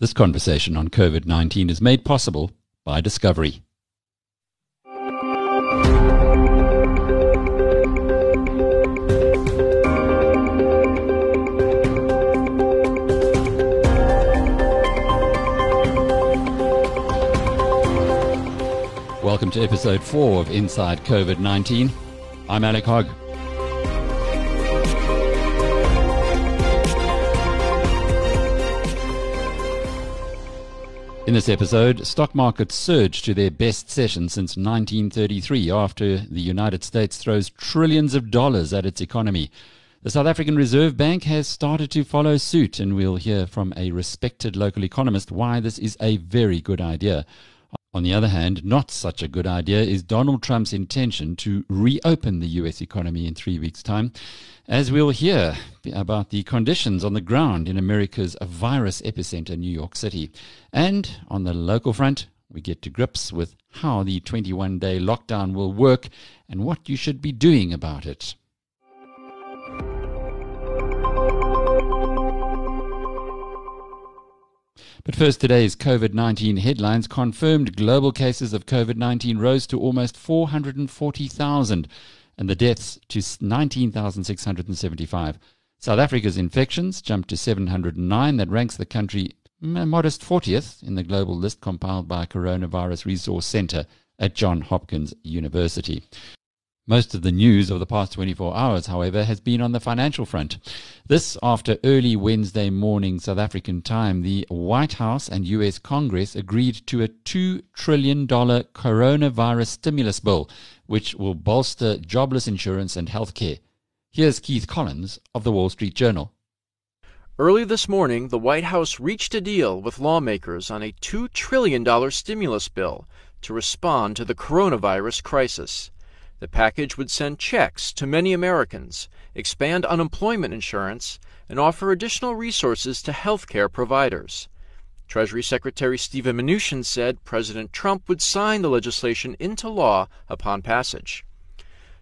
This conversation on COVID 19 is made possible by Discovery. Welcome to episode 4 of Inside COVID 19. I'm Alec Hogg. In this episode, stock markets surge to their best session since 1933 after the United States throws trillions of dollars at its economy. The South African Reserve Bank has started to follow suit, and we'll hear from a respected local economist why this is a very good idea. On the other hand, not such a good idea is Donald Trump's intention to reopen the US economy in three weeks' time, as we'll hear about the conditions on the ground in America's virus epicenter, New York City. And on the local front, we get to grips with how the 21 day lockdown will work and what you should be doing about it. But first, today's COVID 19 headlines confirmed global cases of COVID 19 rose to almost 440,000 and the deaths to 19,675. South Africa's infections jumped to 709. That ranks the country a modest 40th in the global list compiled by Coronavirus Resource Center at Johns Hopkins University. Most of the news of the past 24 hours, however, has been on the financial front. This after early Wednesday morning South African time, the White House and US Congress agreed to a $2 trillion coronavirus stimulus bill, which will bolster jobless insurance and health care. Here's Keith Collins of the Wall Street Journal. Early this morning, the White House reached a deal with lawmakers on a $2 trillion stimulus bill to respond to the coronavirus crisis. The package would send checks to many Americans, expand unemployment insurance, and offer additional resources to healthcare providers. Treasury Secretary Steven Mnuchin said President Trump would sign the legislation into law upon passage.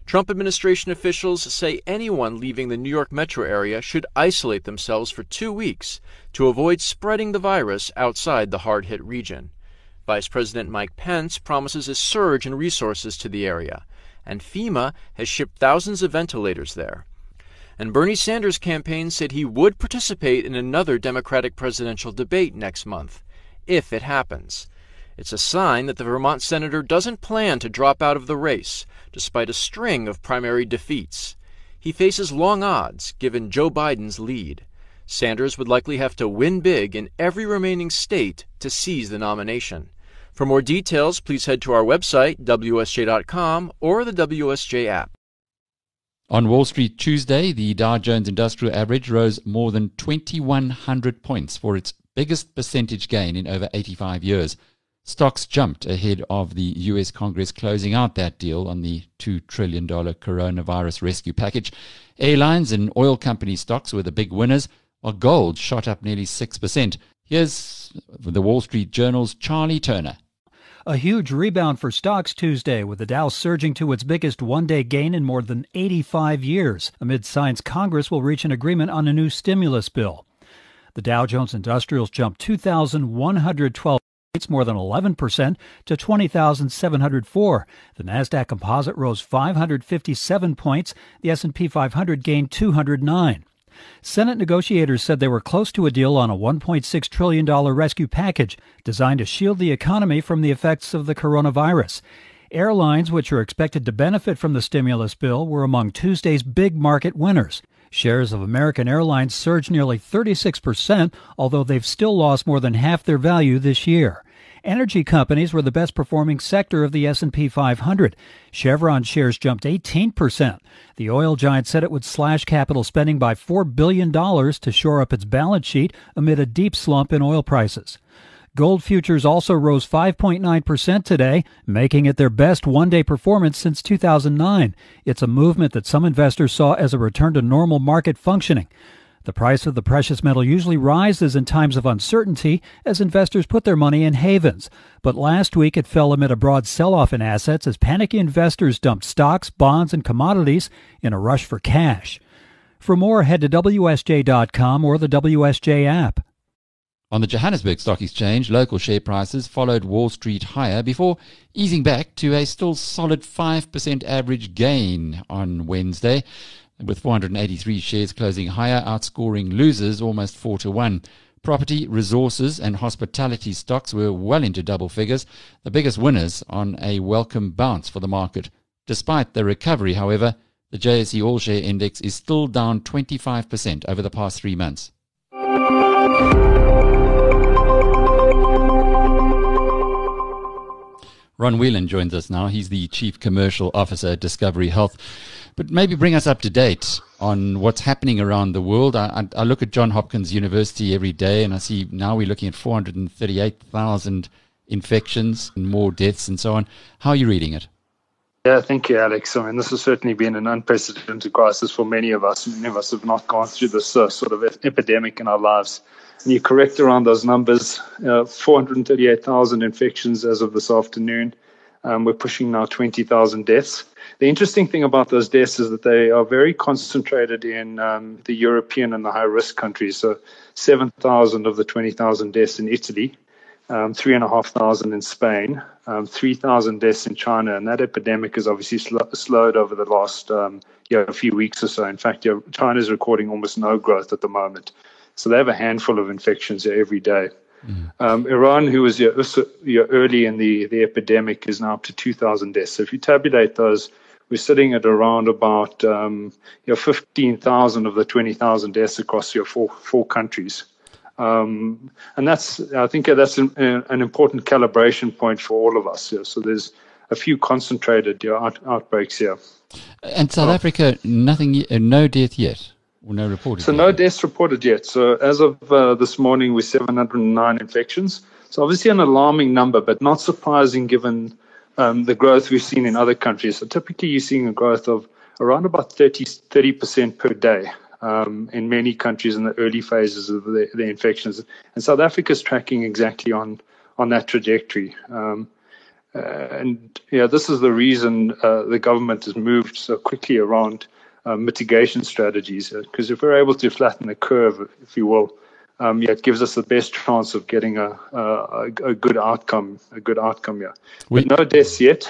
Trump administration officials say anyone leaving the New York metro area should isolate themselves for two weeks to avoid spreading the virus outside the hard hit region. Vice President Mike Pence promises a surge in resources to the area and FEMA has shipped thousands of ventilators there. And Bernie Sanders' campaign said he would participate in another Democratic presidential debate next month, if it happens. It's a sign that the Vermont senator doesn't plan to drop out of the race, despite a string of primary defeats. He faces long odds, given Joe Biden's lead. Sanders would likely have to win big in every remaining state to seize the nomination. For more details, please head to our website, WSJ.com, or the WSJ app. On Wall Street Tuesday, the Dow Jones Industrial Average rose more than 2,100 points for its biggest percentage gain in over 85 years. Stocks jumped ahead of the US Congress closing out that deal on the $2 trillion coronavirus rescue package. Airlines and oil company stocks were the big winners, while gold shot up nearly 6%. Here's the Wall Street Journal's Charlie Turner. A huge rebound for stocks Tuesday, with the Dow surging to its biggest one day gain in more than 85 years, amid signs Congress will reach an agreement on a new stimulus bill. The Dow Jones Industrials jumped 2,112 points, more than 11%, to 20,704. The Nasdaq Composite rose 557 points. The S&P 500 gained 209. Senate negotiators said they were close to a deal on a $1.6 trillion rescue package designed to shield the economy from the effects of the coronavirus. Airlines, which are expected to benefit from the stimulus bill, were among Tuesday's big market winners. Shares of American Airlines surged nearly 36%, although they've still lost more than half their value this year. Energy companies were the best performing sector of the S&P 500. Chevron shares jumped 18%. The oil giant said it would slash capital spending by $4 billion to shore up its balance sheet amid a deep slump in oil prices. Gold futures also rose 5.9% today, making it their best one day performance since 2009. It's a movement that some investors saw as a return to normal market functioning. The price of the precious metal usually rises in times of uncertainty as investors put their money in havens. But last week it fell amid a broad sell off in assets as panicky investors dumped stocks, bonds, and commodities in a rush for cash. For more, head to WSJ.com or the WSJ app. On the Johannesburg Stock Exchange, local share prices followed Wall Street higher before easing back to a still solid 5% average gain on Wednesday, with 483 shares closing higher, outscoring losers almost 4 to 1. Property, resources, and hospitality stocks were well into double figures, the biggest winners on a welcome bounce for the market. Despite the recovery, however, the JSE All Share Index is still down 25% over the past three months. Ron Whelan joins us now. He's the Chief Commercial Officer at Discovery Health. But maybe bring us up to date on what's happening around the world. I, I, look at John Hopkins University every day and I see now we're looking at 438,000 infections and more deaths and so on. How are you reading it? Yeah, thank you, Alex. I mean, this has certainly been an unprecedented crisis for many of us. Many of us have not gone through this uh, sort of epidemic in our lives. And you're correct around those numbers. Uh, 438,000 infections as of this afternoon. Um, we're pushing now 20,000 deaths. The interesting thing about those deaths is that they are very concentrated in um, the European and the high risk countries. So 7,000 of the 20,000 deaths in Italy, um, 3,500 in Spain, um, 3,000 deaths in China. And that epidemic has obviously sl- slowed over the last um, you know, a few weeks or so. In fact, you know, China is recording almost no growth at the moment. So they have a handful of infections every day. Mm. Um, Iran, who was your, your early in the, the epidemic, is now up to 2,000 deaths. So if you tabulate those, we're sitting at around about um, your 15,000 of the 20,000 deaths across your four, four countries. Um, and that's, I think that's an, an, important calibration point for all of us. So there's a few concentrated out, outbreaks here. And South oh. Africa, nothing, no death yet. Well, no reported. So yet. no deaths reported yet. So as of uh, this morning, we're 709 infections. So obviously an alarming number, but not surprising given um, the growth we've seen in other countries. So typically you're seeing a growth of around about 30 percent per day um, in many countries in the early phases of the, the infections. And South Africa is tracking exactly on on that trajectory. Um, uh, and yeah, this is the reason uh, the government has moved so quickly around uh, mitigation strategies. Because uh, if we're able to flatten the curve, if you will, um, yeah, it gives us the best chance of getting a, a, a good outcome. A good outcome, yeah. We, no deaths yet.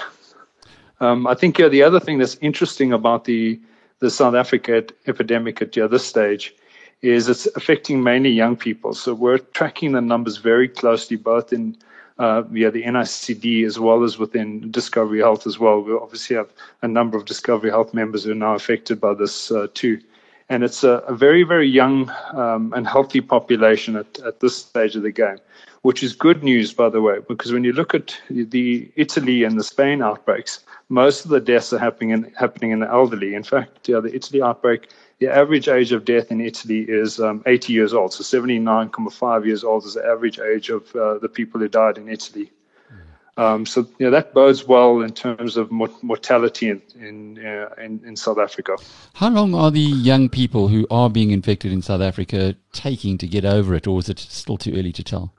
Um, I think yeah, the other thing that's interesting about the the South Africa epidemic at yeah, this stage is it's affecting mainly young people. So we're tracking the numbers very closely, both in uh, via the NICD as well as within Discovery Health as well. We obviously have a number of Discovery Health members who are now affected by this uh, too. And it's a, a very, very young um, and healthy population at, at this stage of the game, which is good news, by the way, because when you look at the Italy and the Spain outbreaks, most of the deaths are happening in, happening in the elderly. In fact, yeah, the Italy outbreak the average age of death in Italy is um, 80 years old. So 79.5 years old is the average age of uh, the people who died in Italy. Um, so you know, that bodes well in terms of mortality in in, uh, in, in South Africa. How long are the young people who are being infected in South Africa taking to get over it, or is it still too early to tell?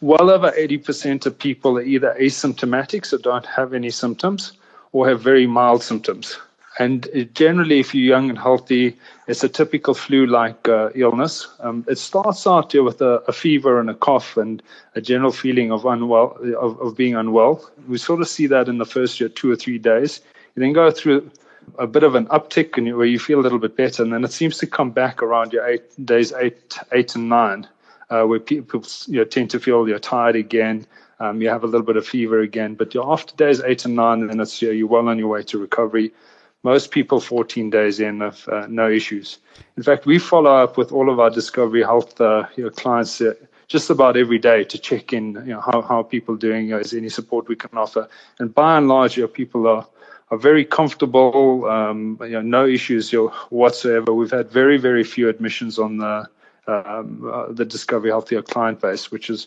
Well over 80% of people are either asymptomatic, so don't have any symptoms, or have very mild symptoms. And generally, if you're young and healthy, it's a typical flu-like uh, illness. Um, it starts out here with a, a, fever and a cough and a general feeling of unwell, of, of being unwell. We sort of see that in the first year, two or three days. You then go through a bit of an uptick and where you feel a little bit better, and then it seems to come back around your eight days, eight, eight and nine, uh, where people you know, tend to feel you're tired again. Um, you have a little bit of fever again, but you're after days eight and nine, and then it's you're well on your way to recovery most people 14 days in have uh, no issues. In fact, we follow up with all of our Discovery Health uh, you know, clients uh, just about every day to check in, you know, how, how people are doing, is any support we can offer. And by and large, your know, people are, are very comfortable, um, you know, no issues whatsoever. We've had very, very few admissions on the, um, uh, the Discovery Health client base, which is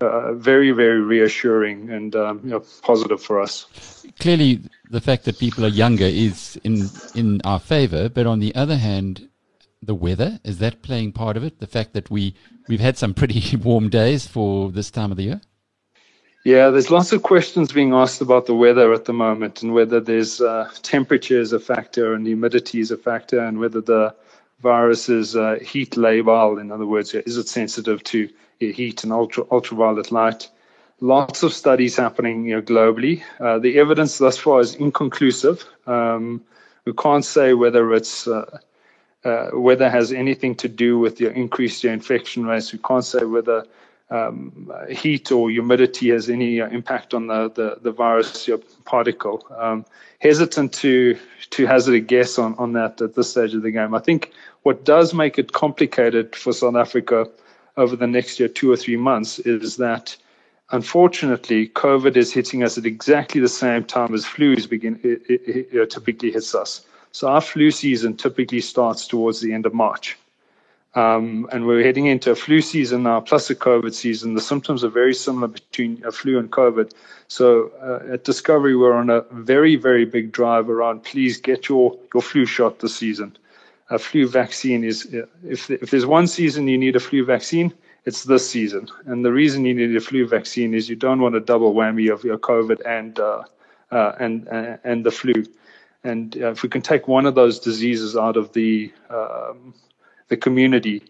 uh, very, very reassuring and um, you know, positive for us. Clearly, the fact that people are younger is in in our favour, but on the other hand, the weather is that playing part of it? The fact that we we've had some pretty warm days for this time of the year. Yeah, there's lots of questions being asked about the weather at the moment and whether there's uh, temperature is a factor and humidity is a factor and whether the virus is uh, heat labile. In other words, is it sensitive to heat and ultra, ultraviolet light? Lots of studies happening you know, globally. Uh, the evidence thus far is inconclusive. Um, we can't say whether it's uh, uh, whether it has anything to do with your increased your infection rates. We can't say whether um, heat or humidity has any uh, impact on the, the, the virus particle. Um, hesitant to to hazard a guess on, on that at this stage of the game. I think what does make it complicated for South Africa over the next year, two or three months, is that unfortunately COVID is hitting us at exactly the same time as flus begin it, it, it typically hits us. So our flu season typically starts towards the end of March. Um, and we're heading into a flu season now, plus a COVID season. The symptoms are very similar between a flu and COVID. So uh, at Discovery, we're on a very, very big drive around please get your, your flu shot this season. A flu vaccine is, if, if there's one season you need a flu vaccine, it's this season. And the reason you need a flu vaccine is you don't want a double whammy of your COVID and, uh, uh, and, uh, and the flu. And uh, if we can take one of those diseases out of the um, the community,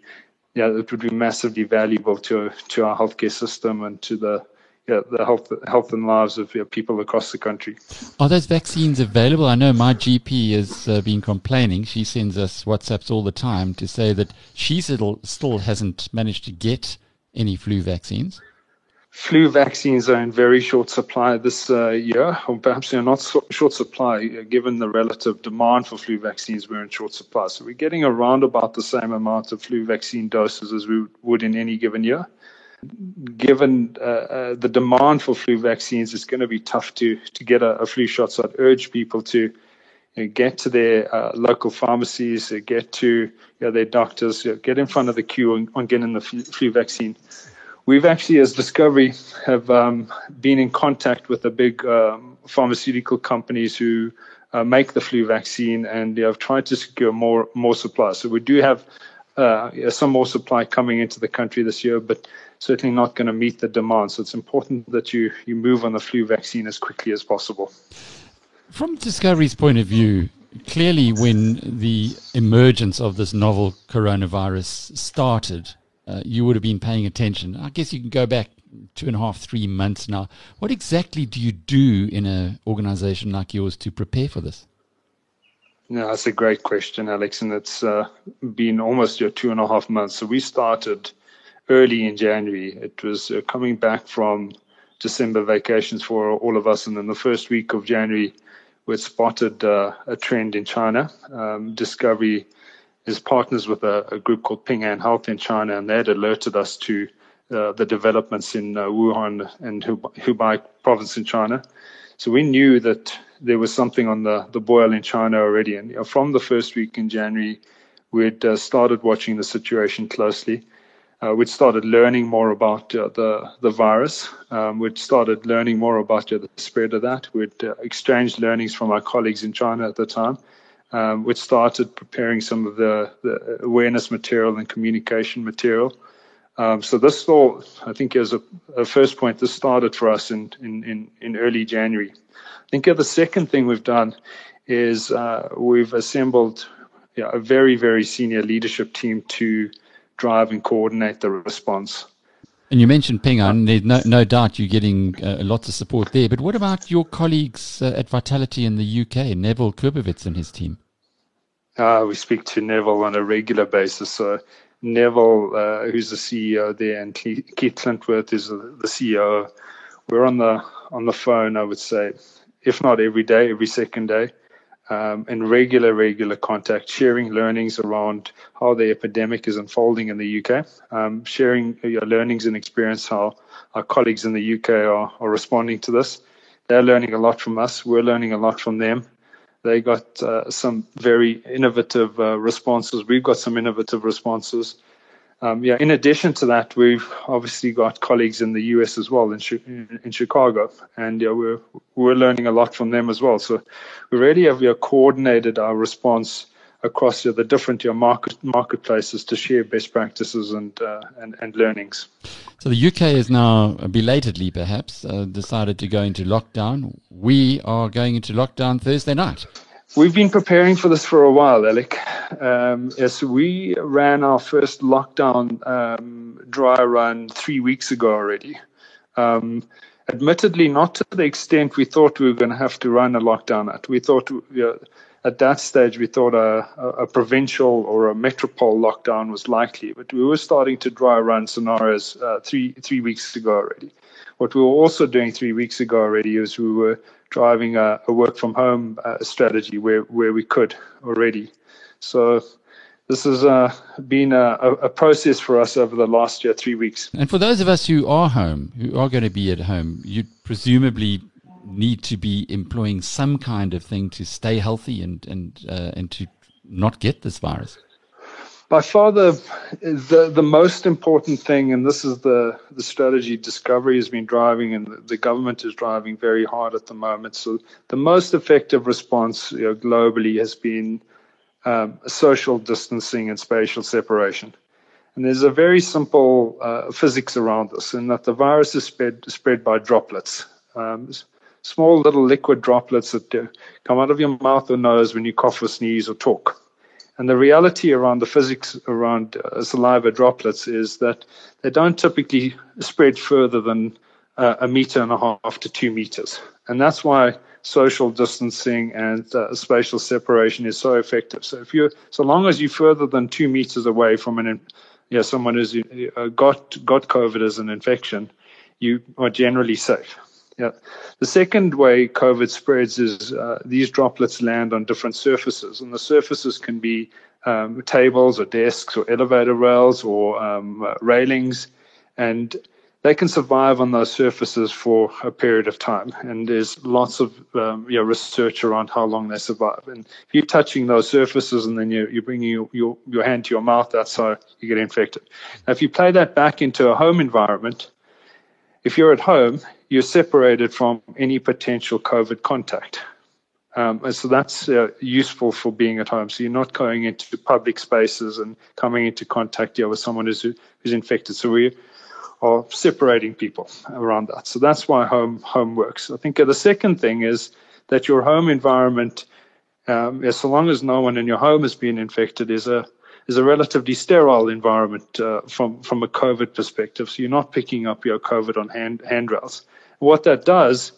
yeah, it would be massively valuable to to our healthcare system and to the yeah, the health health and lives of you know, people across the country. Are those vaccines available? I know my GP has uh, been complaining. She sends us WhatsApps all the time to say that she still still hasn't managed to get any flu vaccines flu vaccines are in very short supply this uh, year, or perhaps they're not so short supply uh, given the relative demand for flu vaccines. We're in short supply, so we're getting around about the same amount of flu vaccine doses as we would in any given year. Given uh, uh, the demand for flu vaccines, it's going to be tough to to get a, a flu shot. So I'd urge people to you know, get to their uh, local pharmacies, uh, get to you know, their doctors, you know, get in front of the queue on, on getting the flu, vaccine. We've actually, as Discovery, have um, been in contact with the big um, pharmaceutical companies who uh, make the flu vaccine, and they have tried to secure more more supply. So we do have uh, some more supply coming into the country this year, but certainly not going to meet the demand. So it's important that you you move on the flu vaccine as quickly as possible. From Discovery's point of view, clearly, when the emergence of this novel coronavirus started, uh, you would have been paying attention. I guess you can go back two and a half, three months now. What exactly do you do in an organization like yours to prepare for this? No, that's a great question, Alex, and it's uh, been almost your two and a half months. So we started early in January. It was uh, coming back from December vacations for all of us, and then the first week of January, we spotted uh, a trend in China. Um, Discovery is partners with a, a, group called Ping An Health in China, and they had alerted us to uh, the developments in uh, Wuhan and Hubei province in China. So we knew that there was something on the, the boil in China already. And you know, from the first week in January, we'd uh, started watching the situation closely. Uh, we'd started learning more about uh, the the virus. Um, we'd started learning more about uh, the spread of that. We'd uh, exchanged learnings from our colleagues in China at the time, um, which started preparing some of the, the, awareness material and communication material. Um, so this all, I think, as a, a, first point, this started for us in, in, in, in early January. I think the second thing we've done is uh, we've assembled yeah, a very, very senior leadership team to drive and coordinate the response. And you mentioned Ping An. There's no, no doubt you're getting uh, lots of support there. But what about your colleagues uh, at Vitality in the UK, Neville Koopowitz and his team? Uh, we speak to Neville on a regular basis. So Neville, uh, who's the CEO there, and Keith Clintworth is the CEO. We're on the on the phone. I would say, if not every day, every second day um, in regular, regular contact, sharing learnings around how the epidemic is unfolding in the UK, um, sharing your learnings and experience, how our colleagues in the UK are, are responding to this. They're learning a lot from us. We're learning a lot from them. They got uh, some very innovative uh, responses. We've got some innovative responses. Um, yeah, in addition to that, we've obviously got colleagues in the US as well in, in, Chicago, and yeah, we're we're learning a lot from them as well. So we really have yeah, coordinated our response across the different yeah, market marketplaces to share best practices and uh, and, and learnings. So the UK is now belatedly, perhaps, uh, decided to go into lockdown. We are going into lockdown Thursday night. We've been preparing for this for a while, Alec. Um, yes, we ran our first lockdown um, dry run three weeks ago already. Um, admittedly, not to the extent we thought we were going to have to run a lockdown at. We thought at that stage we thought a, a, provincial or a metropole lockdown was likely, but we were starting to dry run scenarios uh, three three weeks ago already. What we were also doing three weeks ago already is we were driving a, a work from home uh, strategy where, where we could already. So this has uh, been a, a, process for us over the last year, three weeks. And for those of us who are home, who are going to be at home, you presumably need to be employing some kind of thing to stay healthy and and uh, and to not get this virus by far the, the the most important thing, and this is the the strategy Discovery has been driving, and the government is driving very hard at the moment. So the most effective response you know, globally has been um, social distancing and spatial separation. And there's a very simple uh, physics around this, in that the virus is spread spread by droplets. Um, small little liquid droplets that uh, come out of your mouth or nose when you cough or sneeze or talk. And the reality around the physics around uh, saliva droplets is that they don't typically spread further than uh, a meter and a half to two meters. And that's why social distancing and uh, spatial separation is so effective. So if you, so long as you're further than two meters away from an, someone who's uh, got got COVID as an infection, you are generally safe. Yeah. The second way COVID spreads is uh, these droplets land on different surfaces, and the surfaces can be um, tables or desks or elevator rails or um, uh, railings, and they can survive on those surfaces for a period of time. And there's lots of um, you know, research around how long they survive. And if you're touching those surfaces and then you're, you're bringing your, your, your hand to your mouth, that's how you get infected. Now, if you play that back into a home environment, if you're at home, you're separated from any potential COVID contact. Um, and so that's uh, useful for being at home. So you're not going into public spaces and coming into contact with someone who's, who's infected. So we are separating people around that. So that's why home home works. I think the second thing is that your home environment, um, so long as no one in your home has been infected, is a is a relatively sterile environment uh, from from a COVID perspective. So you're not picking up your COVID on hand handrails. What that does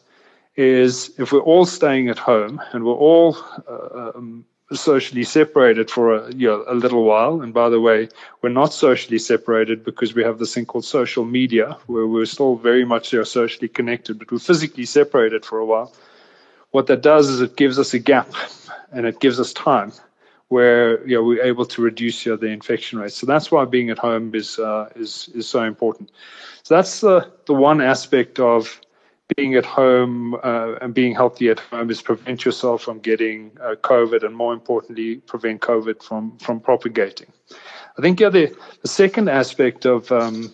is, if we're all staying at home and we're all uh, um, socially separated for a, you know, a little while, and by the way, we're not socially separated because we have this thing called social media, where we're still very much you know, socially connected, but we're physically separated for a while. What that does is it gives us a gap and it gives us time where you know, we're able to reduce you know, the infection rate. So that's why being at home is uh, is is so important. So that's the the one aspect of being at home uh, and being healthy at home is prevent yourself from getting uh, COVID, and more importantly, prevent COVID from from propagating. I think yeah, the the second aspect of um,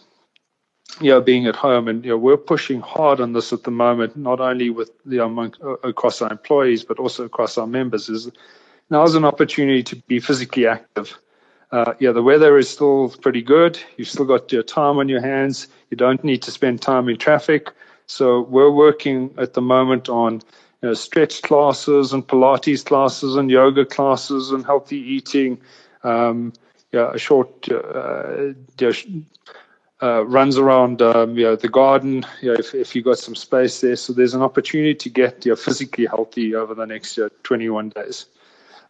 you know, being at home, and you know, we're pushing hard on this at the moment, not only with the among, uh, across our employees, but also across our members. Is now's an opportunity to be physically active. Uh, yeah, the weather is still pretty good. You've still got your time on your hands. You don't need to spend time in traffic. So we're working at the moment on you know, stretch classes and Pilates classes and yoga classes and healthy eating. Um, yeah, a short uh, uh, runs around um, you know, the garden you know, if, if you've got some space there. So there's an opportunity to get you know, physically healthy over the next 21 days.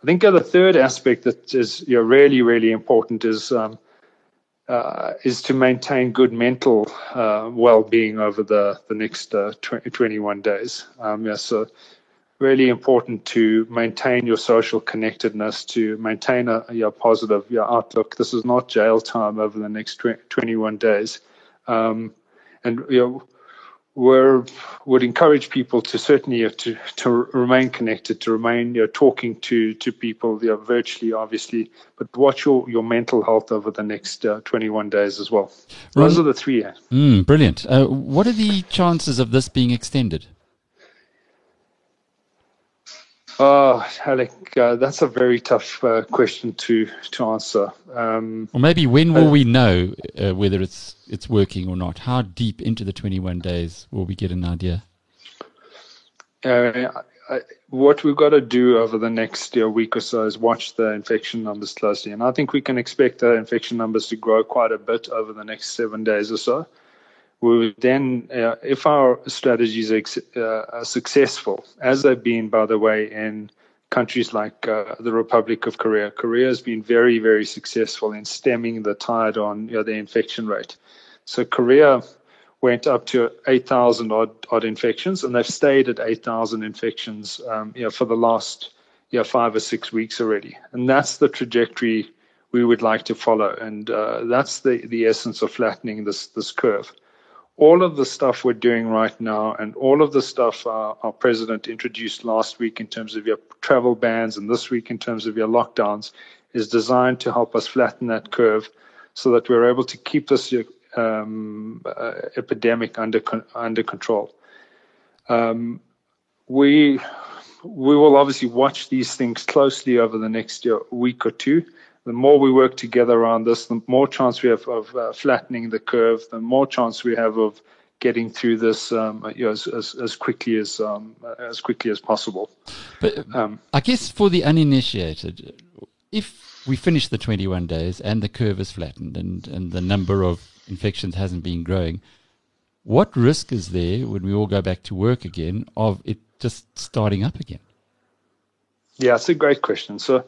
I think the third aspect that is you know, really, really important is um, uh, is to maintain good mental uh, well-being over the the next uh, 20, 21 days. Um, yeah, so really important to maintain your social connectedness, to maintain a, a positive your outlook. This is not jail time over the next 20, 21 days, um, and you know we would encourage people to certainly to to remain connected, to remain you know, talking to to people you know, virtually, obviously, but watch your, your mental health over the next uh, 21 days as well. Those are the three. Mm, brilliant. Uh, what are the chances of this being extended? Oh, Alec, uh, that's a very tough uh, question to to answer. Um, or maybe when will uh, we know uh, whether it's it's working or not? How deep into the 21 days will we get an idea? Uh, what we've got to do over the next uh, week or so is watch the infection numbers closely. And I think we can expect the infection numbers to grow quite a bit over the next seven days or so. We will then, uh, if our strategies are, uh, are, successful, as they've been, by the way, in countries like uh, the Republic of Korea, Korea has been very, very successful in stemming the tide on you know, the infection rate. So Korea went up to 8,000 odd, odd infections, and they've stayed at 8,000 infections um, you know, for the last you know, five or six weeks already. And that's the trajectory we would like to follow. And uh, that's the, the essence of flattening this, this curve. All of the stuff we're doing right now, and all of the stuff uh, our president introduced last week in terms of your travel bans, and this week in terms of your lockdowns, is designed to help us flatten that curve so that we're able to keep this um, uh, epidemic under under control. Um, we we will obviously watch these things closely over the next week or two. The more we work together around this, the more chance we have of uh, flattening the curve. The more chance we have of getting through this um, you know, as, as, as, quickly as um, as quickly as possible. But um, I guess for the uninitiated, if we finish the 21 days and the curve is flattened and, and the number of infections hasn't been growing, what risk is there when we all go back to work again of it just starting up again? Yeah, it's a great question. So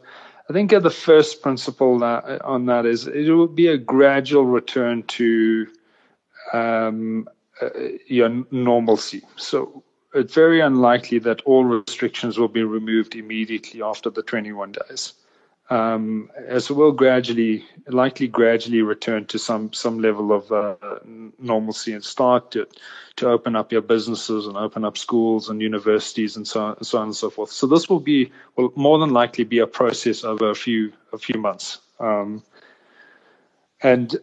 I think the first principle on that is it will be a gradual return to um, uh, your normalcy. So it's very unlikely that all restrictions will be removed immediately after the 21 days um, as will gradually, likely gradually return to some some level of uh, normalcy and start to to open up your businesses and open up schools and universities and so on, so on and so forth. So this will be will more than likely be a process over a few a few months. Um, and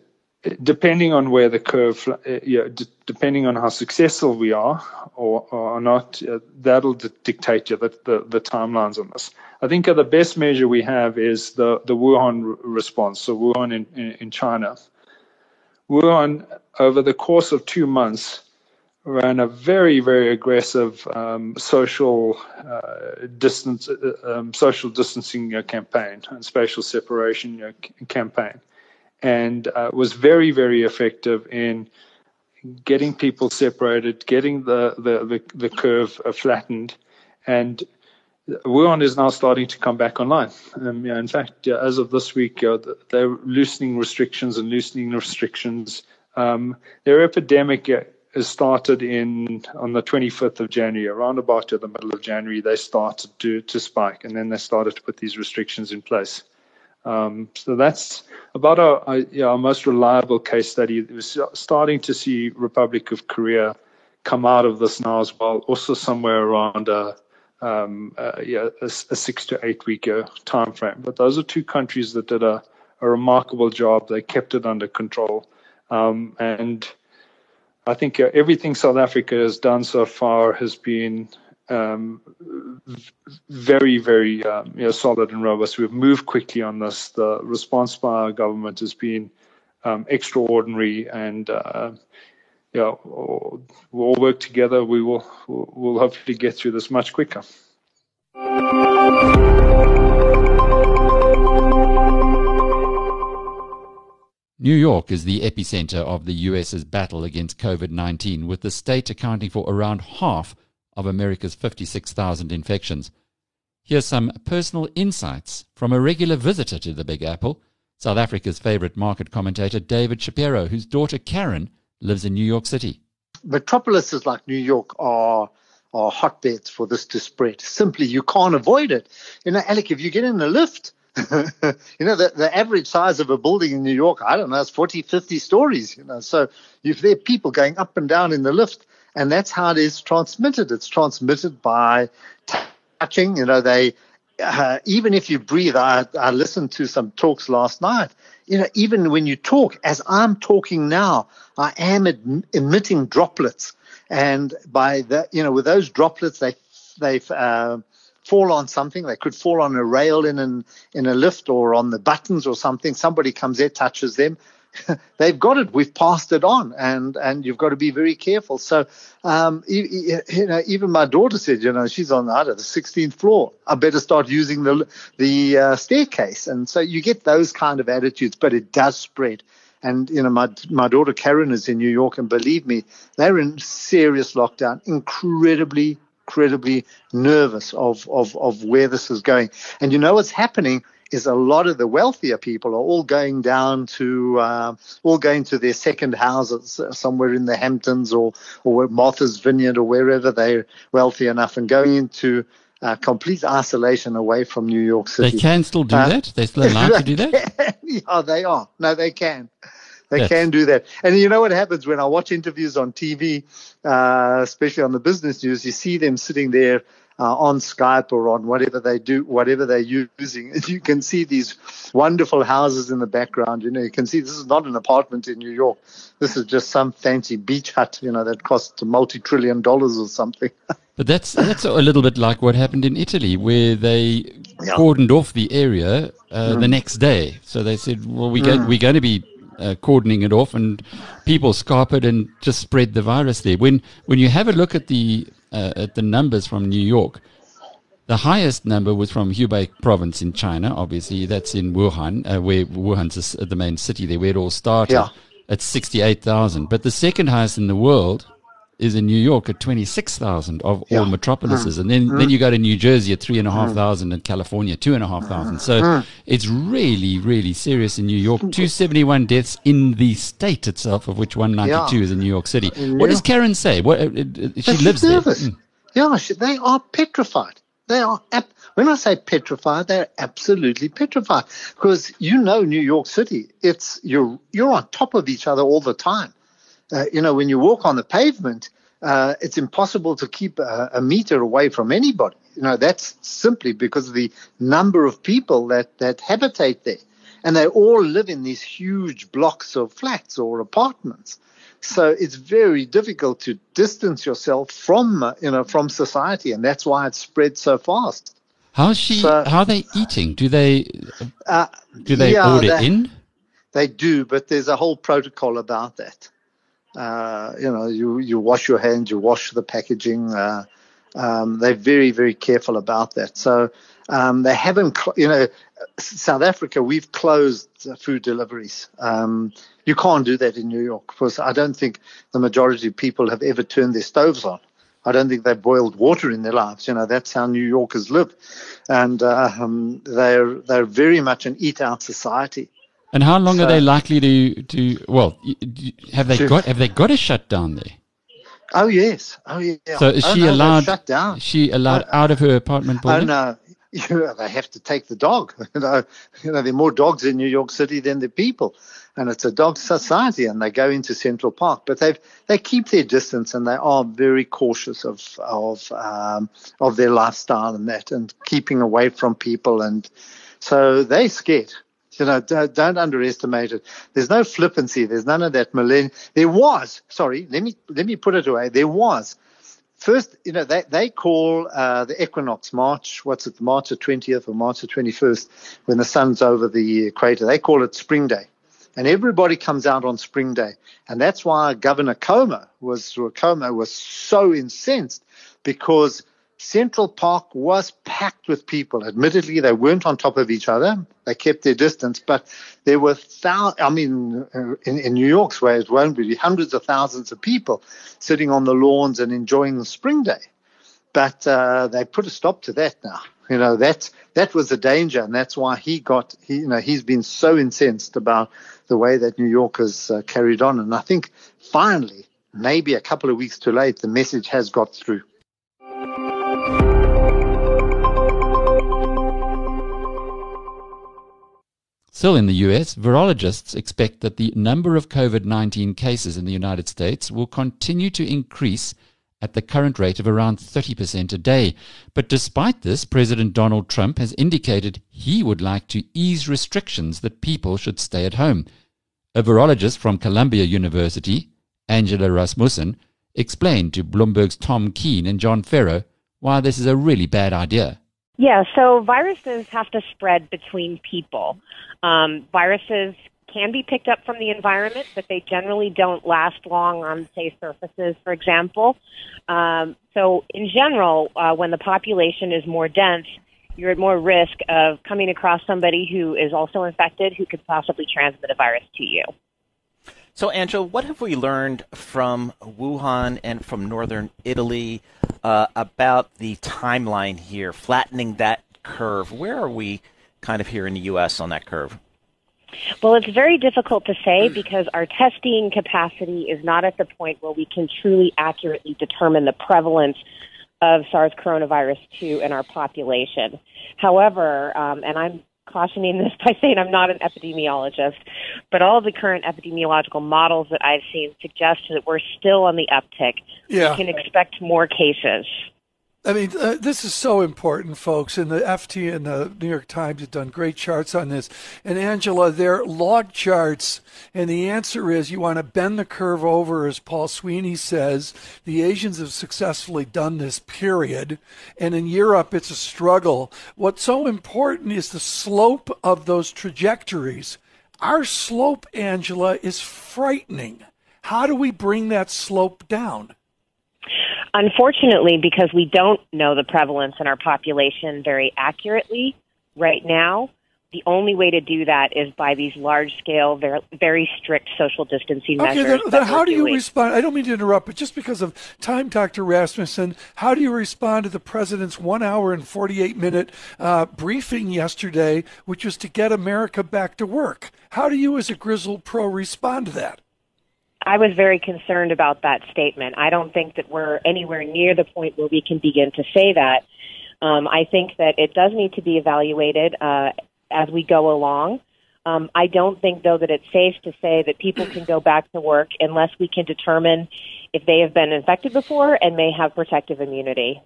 depending on where the curve, uh, yeah, d- depending on how successful we are or, or not, uh, that'll d- dictate the, the, the timelines on this. I think the best measure we have is the, the Wuhan response, so Wuhan in, in, in China. Wuhan, over the course of two months, ran a very, very aggressive um, social uh, distance, uh, um, social distancing uh, campaign and spatial separation uh, campaign and uh, was very, very effective in getting people separated, getting the, the, the, the curve uh, flattened. And Wuhan is now starting to come back online. Um, yeah, in fact, yeah, as of this week, uh, they're loosening restrictions and loosening restrictions. Um, their epidemic has started in on the 25th of January, around about to the middle of January. They started to to spike, and then they started to put these restrictions in place. Um, so that's about our, our, yeah, our, most reliable case study. We're starting to see Republic of Korea come out of this now as well, also somewhere around a, um, yeah, a, a, six to eight week uh, time frame. But those are two countries that did a, a remarkable job. They kept it under control. Um, and I think uh, everything South Africa has done so far has been um, very, very um, you know, solid and robust. We've moved quickly on this. The response by our government has been um, extraordinary, and uh, you know, we'll all work together. We will we'll hopefully get through this much quicker. New York is the epicenter of the US's battle against COVID 19, with the state accounting for around half of America's 56,000 infections. Here's some personal insights from a regular visitor to the Big Apple, South Africa's favorite market commentator David Shapiro, whose daughter Karen lives in New York City. Metropolises like New York are are hotbeds for this to spread. Simply, you can't avoid it. You know, Alec, if you get in a lift, you know, the, the average size of a building in New York, I don't know, it's 40, 50 stories, you know. So if there are people going up and down in the lift, and that's how it is transmitted. It's transmitted by touching. You know, they uh, even if you breathe. I, I listened to some talks last night. You know, even when you talk, as I'm talking now, I am ad- emitting droplets, and by that, you know, with those droplets, they they uh, fall on something. They could fall on a rail in an in a lift or on the buttons or something. Somebody comes there, touches them they've got it. We've passed it on, and and you've got to be very careful. So, um, you, you know, even my daughter said, you know, she's on the 16th floor. I better start using the the uh, staircase, and so you get those kind of attitudes, but it does spread. And you know, my my daughter Karen is in New York, and believe me, they're in serious lockdown, incredibly, incredibly nervous of of of where this is going. And you know what's happening is a lot of the wealthier people are all going down to uh, all going to their second houses somewhere in the Hamptons or or Martha's Vineyard or wherever they're wealthy enough and going into uh, complete isolation away from New York City. They can still do uh, that. They're still allowed to do that. yeah, they are. No, they can. They yes. can do that. And you know what happens when I watch interviews on TV, uh, especially on the business news, you see them sitting there uh, on Skype or on whatever they do, whatever they're using. You can see these wonderful houses in the background. You know, you can see this is not an apartment in New York. This is just some fancy beach hut, you know, that costs a multi-trillion dollars or something. but that's that's a little bit like what happened in Italy, where they yeah. cordoned off the area uh, mm. the next day. So they said, well, we mm. we're going to be uh, cordoning it off, and people scarp it and just spread the virus there. When when you have a look at the uh, at the numbers from New York, the highest number was from Hubei province in China. Obviously, that's in Wuhan, uh, where Wuhan's the main city there, where it all started. Yeah. At sixty-eight thousand, but the second highest in the world is in New York at 26,000 of yeah. all metropolises. Mm. And then, mm. then you go to New Jersey at 3,500 mm. and California 2,500. So mm. it's really, really serious in New York. 271 deaths in the state itself, of which 192 yeah. is in New York City. what does Karen say? What, uh, uh, she lives nervous. there. Mm. Yeah, she, they are petrified. They are, ap- when I say petrified, they're absolutely petrified because you know New York City. It's you're you're on top of each other all the time uh, you know, when you walk on the pavement, uh, it's impossible to keep a, a, meter away from anybody. You know, that's simply because of the number of people that, that habitate there. And they all live in these huge blocks of flats or apartments. So it's very difficult to distance yourself from, uh, you know, from society. And that's why it's spread so fast. How's she, so, how are they eating? Do they, uh, do they yeah, order they, in? They do, but there's a whole protocol about that. Uh, you know, you, you wash your hands, you wash the packaging. Uh, um, they're very, very careful about that. So um, they haven't, you know, South Africa, we've closed food deliveries. Um, you can't do that in New York because I don't think the majority of people have ever turned their stoves on. I don't think they've boiled water in their lives. You know, that's how New Yorkers live. And uh, um, they're, they're very much an eat out society. And how long so, are they likely to to? Well, have they to, got have they got a shutdown there? Oh yes, oh yeah. So is oh, she no, allowed? Shut down. She allowed oh, out of her apartment building? Oh no, you they have to take the dog. You know, you know, there are more dogs in New York City than the people, and it's a dog society. And they go into Central Park, but they they keep their distance and they are very cautious of of um, of their lifestyle and that, and keeping away from people, and so they're scared. You know, don't, don't, underestimate it. There's no flippancy. There's none of that millennium. There was, sorry, let me let me put it away. There was. First, you know, they, they call uh, the equinox March, what's it, March the 20th or March the 21st, when the sun's over the equator. They call it Spring Day. And everybody comes out on Spring Day. And that's why Governor Cuomo was, Cuomo was so incensed because – Central Park was packed with people. Admittedly, they weren't on top of each other. They kept their distance, but there were thousands, I mean, uh, in, in New York's way, it won't be hundreds of thousands of people sitting on the lawns and enjoying the spring day. But uh, they put a stop to that now. You know, that, that was a danger, and that's why he got, he, you know, he's been so incensed about the way that New York has uh, carried on. And I think finally, maybe a couple of weeks too late, the message has got through. Still in the US, virologists expect that the number of COVID 19 cases in the United States will continue to increase at the current rate of around 30% a day. But despite this, President Donald Trump has indicated he would like to ease restrictions that people should stay at home. A virologist from Columbia University, Angela Rasmussen, explained to Bloomberg's Tom Keene and John Ferro why this is a really bad idea. Yeah, so viruses have to spread between people. Um, viruses can be picked up from the environment, but they generally don't last long on, say, surfaces, for example. Um, so, in general, uh, when the population is more dense, you're at more risk of coming across somebody who is also infected who could possibly transmit a virus to you. So, Angela, what have we learned from Wuhan and from northern Italy uh, about the timeline here, flattening that curve? Where are we kind of here in the U.S. on that curve? Well, it's very difficult to say because our testing capacity is not at the point where we can truly accurately determine the prevalence of SARS coronavirus 2 in our population. However, um, and I'm cautioning this by saying I'm not an epidemiologist, but all the current epidemiological models that I've seen suggest that we're still on the uptick. Yeah. We can expect more cases. I mean, uh, this is so important, folks. And the FT and the New York Times have done great charts on this. And Angela, they're log charts. And the answer is you want to bend the curve over, as Paul Sweeney says. The Asians have successfully done this, period. And in Europe, it's a struggle. What's so important is the slope of those trajectories. Our slope, Angela, is frightening. How do we bring that slope down? Unfortunately, because we don't know the prevalence in our population very accurately right now, the only way to do that is by these large scale, very, very strict social distancing okay, measures. how do you doing. respond? I don't mean to interrupt, but just because of time, Dr. Rasmussen, how do you respond to the president's one hour and 48 minute uh, briefing yesterday, which was to get America back to work? How do you, as a Grizzled Pro, respond to that? I was very concerned about that statement. I don't think that we're anywhere near the point where we can begin to say that. Um, I think that it does need to be evaluated uh, as we go along. Um, I don't think, though, that it's safe to say that people can go back to work unless we can determine if they have been infected before and may have protective immunity.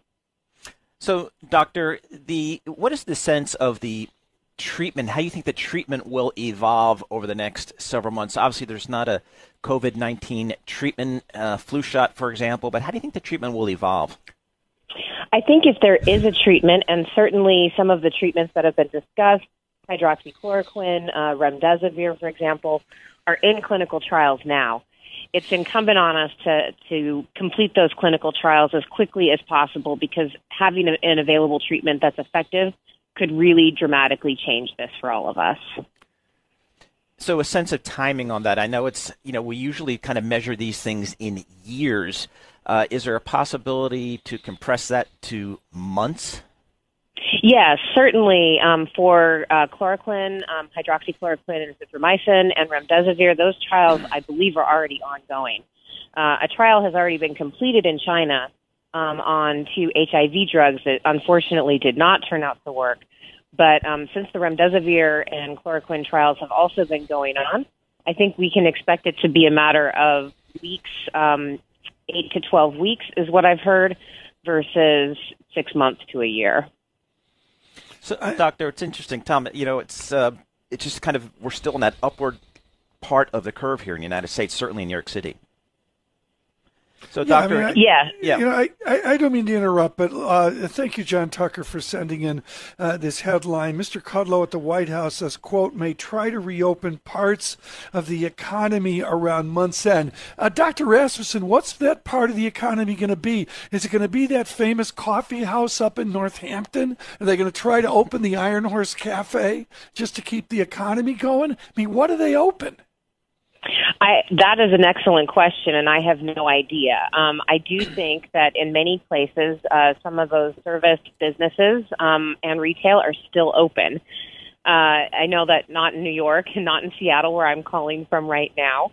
So, doctor, the what is the sense of the treatment? How do you think the treatment will evolve over the next several months? Obviously, there's not a COVID nineteen treatment, uh, flu shot, for example, but how do you think the treatment will evolve? I think if there is a treatment, and certainly some of the treatments that have been discussed, hydroxychloroquine, uh, remdesivir, for example, are in clinical trials now. It's incumbent on us to, to complete those clinical trials as quickly as possible because having a, an available treatment that's effective could really dramatically change this for all of us. So, a sense of timing on that. I know it's, you know, we usually kind of measure these things in years. Uh, is there a possibility to compress that to months? Yes, certainly. Um, for uh, chloroquine, um, hydroxychloroquine, and azithromycin, and remdesivir, those trials, I believe, are already ongoing. Uh, a trial has already been completed in China um, on two HIV drugs that unfortunately did not turn out to work. But um, since the remdesivir and chloroquine trials have also been going on, I think we can expect it to be a matter of weeks, um, eight to 12 weeks is what I've heard, versus six months to a year. So, doctor, it's interesting, Tom. You know, it's uh, it's just kind of we're still in that upward part of the curve here in the United States, certainly in New York City. So, Yeah, I doctor, mean, I- Yeah. Yeah. You know, I, I, I don't mean to interrupt, but uh, thank you, John Tucker, for sending in uh, this headline. Mr. Kudlow at the White House says, quote, may try to reopen parts of the economy around month's end. Uh, Dr. Rasmussen, what's that part of the economy going to be? Is it going to be that famous coffee house up in Northampton? Are they going to try to open the Iron Horse Cafe just to keep the economy going? I mean, what do they open? I, that is an excellent question, and I have no idea. Um, I do think that in many places, uh, some of those service businesses um, and retail are still open. Uh, I know that not in New York and not in Seattle, where I'm calling from right now.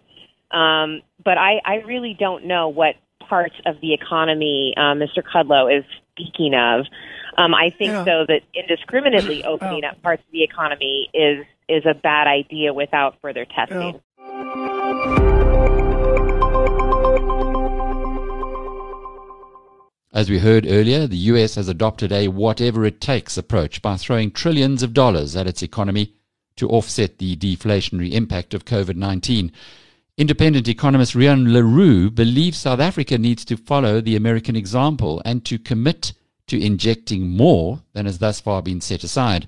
Um, but I, I really don't know what parts of the economy uh, Mr. Kudlow is speaking of. Um, I think, Yeah. though, that indiscriminately opening up parts of the economy is is a bad idea without further testing. As we heard earlier, the US has adopted a whatever it takes approach by throwing trillions of dollars at its economy to offset the deflationary impact of COVID 19. Independent economist Rian le Roux believes South Africa needs to follow the American example and to commit to injecting more than has thus far been set aside.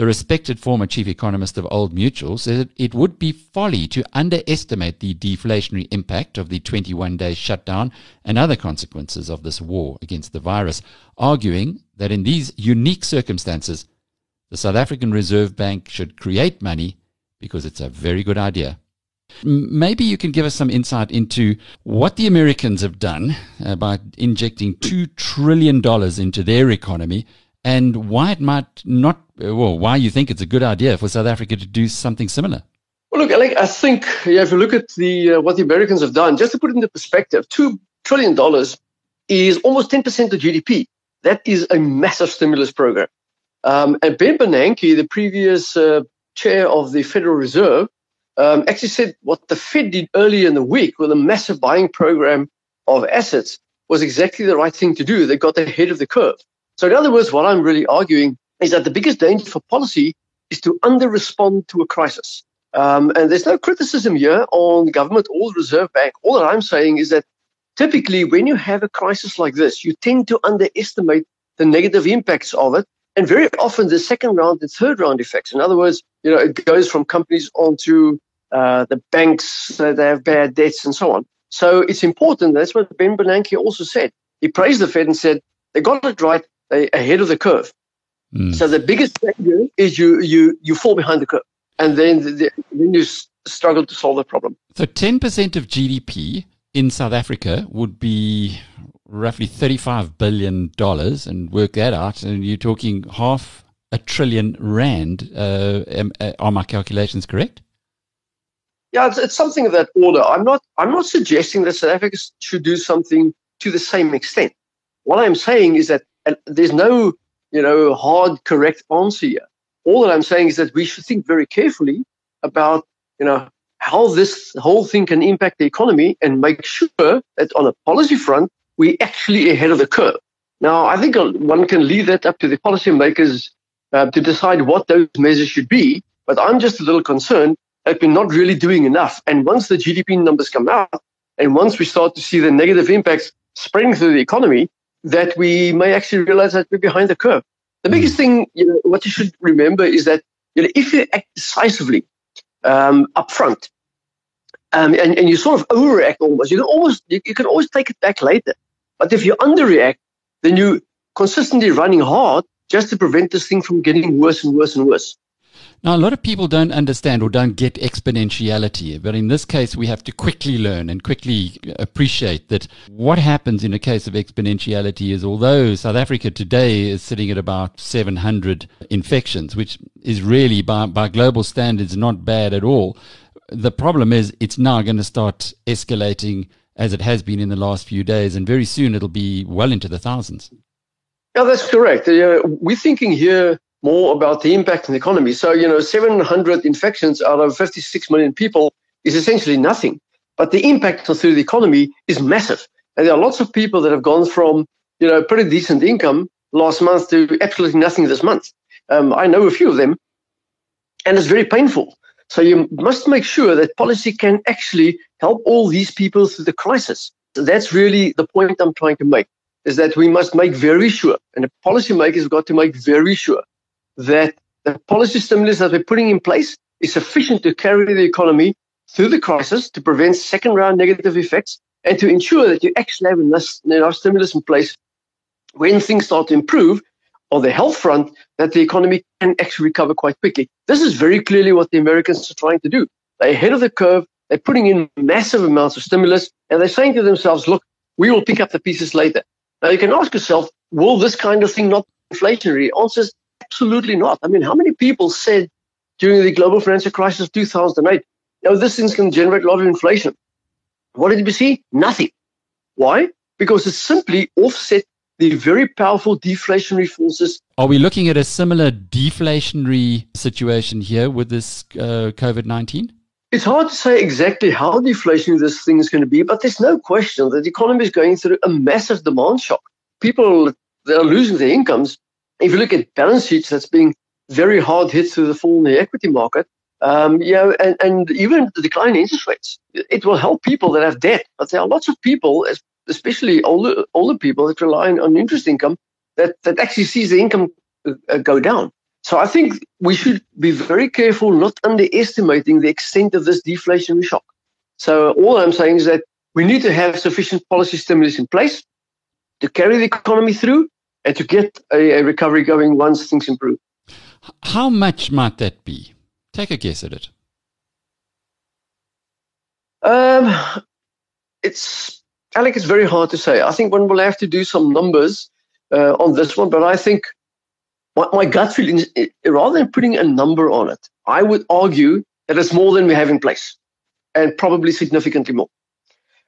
The respected former chief economist of Old Mutual said it would be folly to underestimate the deflationary impact of the 21 day shutdown and other consequences of this war against the virus, arguing that in these unique circumstances, the South African Reserve Bank should create money because it's a very good idea. Maybe you can give us some insight into what the Americans have done uh, by injecting $2 trillion into their economy and why it might not, well, why you think it's a good idea for South Africa to do something similar. Well, look, I think yeah, if you look at the uh, what the Americans have done, just to put it into perspective, two trillion dollars is almost ten percent of GDP. That is a massive stimulus program. Um, and Ben Bernanke, the previous uh, chair of the Federal Reserve, um, actually said what the Fed did earlier in the week with a massive buying program of assets was exactly the right thing to do. They got ahead of the curve. So, in other words, what I'm really arguing is that the biggest danger for policy is to under respond to a crisis. Um, and there's no criticism here on government or the Reserve Bank. All that I'm saying is that typically when you have a crisis like this, you tend to underestimate the negative impacts of it. And very often the second round and third round effects. In other words, you know, it goes from companies onto uh, the banks that have bad debts and so on. So it's important. That's what Ben Bernanke also said. He praised the Fed and said they got it right ahead of the curve. Mm. So the biggest danger is you you you fall behind the curve, and then the, then you struggle to solve the problem. So ten percent of GDP in South Africa would be roughly thirty-five billion dollars, and work that out, and you're talking half a trillion rand. Uh, uh, are my calculations correct? Yeah, it's, it's something of that order. I'm not I'm not suggesting that South Africa should do something to the same extent. What I'm saying is that and there's no, you know, hard, correct answer here. All that I'm saying is that we should think very carefully about, you know, how this whole thing can impact the economy and make sure that on a policy front, we're actually ahead of the curve. Now, I think one can leave that up to the policymakers uh, to decide what those measures should be. But I'm just a little concerned that we're not really doing enough. And once the GDP numbers come out, and once we start to see the negative impacts spreading through the economy, that we may actually realize that we're behind the curve. The hmm. biggest thing, you know, what you should remember is that you know, if you act decisively um, up front, um, and, and you sort of overreact almost, you can almost you, you can always take it back later. But if you underreact, then you are consistently running hard just to prevent this thing from getting worse and worse and worse. Now, a lot of people don't understand or don't get exponentiality, but in this case, we have to quickly learn and quickly appreciate that what happens in a case of exponentiality is although South Africa today is sitting at about 700 infections, which is really by, by global standards not bad at all, the problem is it's now going to start escalating as it has been in the last few days, and very soon it'll be well into the thousands. Yeah, that's correct. Uh, we're thinking here more about the impact on the economy. So, you know, 700 infections out of 56 million people is essentially nothing. But the impact through the economy is massive. And there are lots of people that have gone from, you know, pretty decent income last month to absolutely nothing this month. Um, I know a few of them, and it's very painful. So you must make sure that policy can actually help all these people through the crisis. So that's really the point I'm trying to make, is that we must make very sure, and the policymakers have got to make very sure that the policy stimulus that we're putting in place is sufficient to carry the economy through the crisis to prevent second round negative effects and to ensure that you actually have enough, enough stimulus in place when things start to improve on the health front that the economy can actually recover quite quickly. This is very clearly what the Americans are trying to do. They're ahead of the curve. They're putting in massive amounts of stimulus and they're saying to themselves, look, we will pick up the pieces later. Now you can ask yourself, will this kind of thing not be inflationary? Answers Absolutely not. I mean, how many people said during the global financial crisis of 2008, you know, this thing's going to generate a lot of inflation? What did we see? Nothing. Why? Because it simply offset the very powerful deflationary forces. Are we looking at a similar deflationary situation here with this uh, COVID 19? It's hard to say exactly how deflationary this thing is going to be, but there's no question that the economy is going through a massive demand shock. People that are losing their incomes if you look at balance sheets that's being very hard hit through the fall in the equity market, um, and, and even the decline in interest rates, it will help people that have debt. But there are lots of people, especially older older people that rely on interest income, that that actually sees the income uh, go down. So I think we should be very careful not underestimating the extent of this deflationary shock. So all I'm saying is that we need to have sufficient policy stimulus in place to carry the economy through and to get a, a recovery going once things improve. How much might that be? Take a guess at it. Um, it's Alec. It's very hard to say. I think one will have to do some numbers uh, on this one, but I think my, my gut feeling is it, rather than putting a number on it, I would argue that it's more than we have in place, and probably significantly more.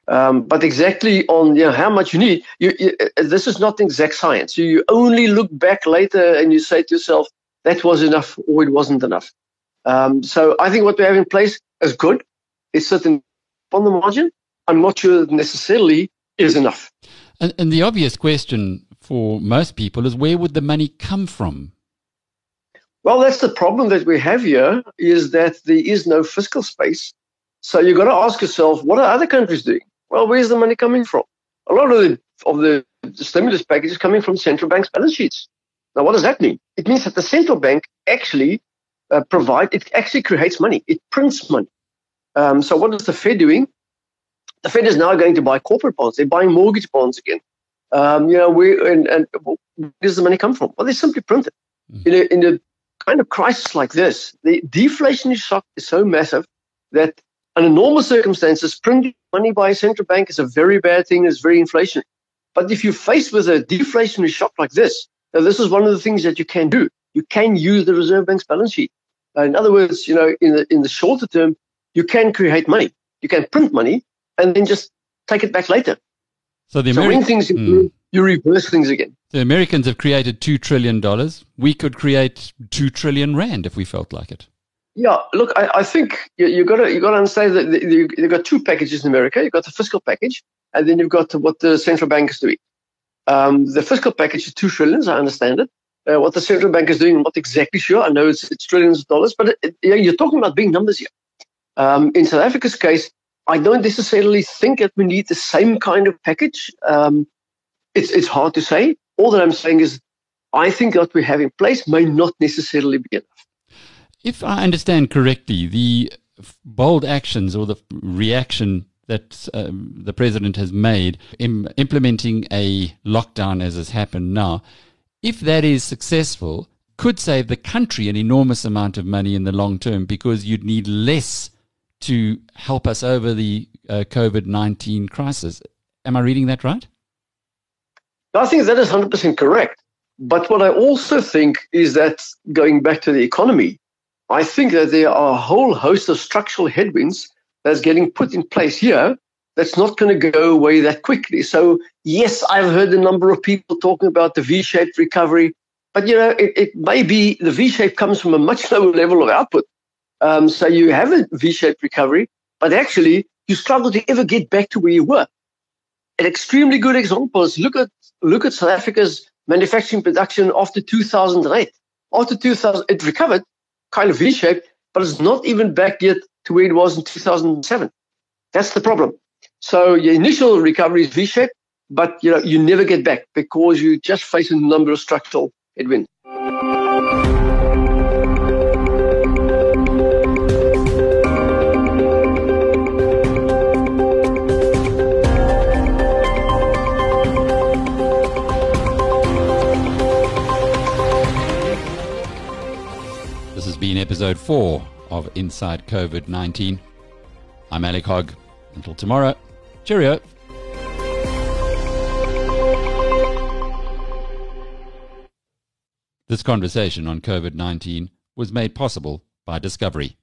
Um, but exactly on you know, how much you need, you, you, uh, this is not exact science. You, you only look back later and you say to yourself, that was enough or it wasn't enough. Um, so I think what we have in place is good. It's certain on the margin. I'm not sure that necessarily is enough. And, and the obvious question for most people is where would the money come from? Well, that's the problem that we have here is that there is no fiscal space. So you've got to ask yourself, what are other countries doing? Well, where's the money coming from? A lot of the of the, the stimulus package is coming from central banks' balance sheets. Now, what does that mean? It means that the central bank actually uh, provide it actually creates money. It prints money. Um, so what is the Fed doing? The Fed is now going to buy corporate bonds. They're buying mortgage bonds again. Um, you know, we and, and where does the money come from? Well, they simply print it. Mm-hmm. In, a, in a kind of crisis like this, the deflationary shock is so massive that under normal circumstances, printing money by a central bank is a very bad thing. It's very inflationary. But if you're faced with a deflationary shock like this, this is one of the things that you can do. You can use the Reserve Bank's balance sheet. Uh, in other words, you know, in the in the shorter term, you can create money. You can print money and then just take it back later. So, the so when things mm. you reverse things again. The Americans have created $2 trillion. We could create 2 trillion rand if we felt like it. Yeah, look, I, I think you, you got to you got to understand that you, you've got two packages in America. You've got the fiscal package, and then you've got what the central bank is doing. Um, the fiscal package is two trillions, I understand it. Uh, what the central bank is doing, I'm not exactly sure. I know it's, it's trillions of dollars, but it, it, you're talking about big numbers here. Um, in South Africa's case, I don't necessarily think that we need the same kind of package. Um, it's, it's hard to say. All that I'm saying is I think what we have in place may not necessarily be enough. If I understand correctly, the bold actions or the reaction that um, the president has made in implementing a lockdown as has happened now, if that is successful, could save the country an enormous amount of money in the long term because you'd need less to help us over the uh, COVID 19 crisis. Am I reading that right? I think that is 100% correct. But what I also think is that going back to the economy, I think that there are a whole host of structural headwinds that's getting put in place here that's not going to go away that quickly. So, yes, I've heard a number of people talking about the V shaped recovery, but you know, it, it may be the V shape comes from a much lower level of output. Um, so, you have a V shaped recovery, but actually, you struggle to ever get back to where you were. An extremely good example is look at, look at South Africa's manufacturing production after 2008. After 2000, it recovered kind of V shaped, but it's not even back yet to where it was in 2007. That's the problem. So your initial recovery is V-shaped, but you know you never get back because you just face a number of structural headwinds. Episode four of Inside COVID 19. I'm Alec Hogg. Until tomorrow, cheerio. This conversation on COVID 19 was made possible by Discovery.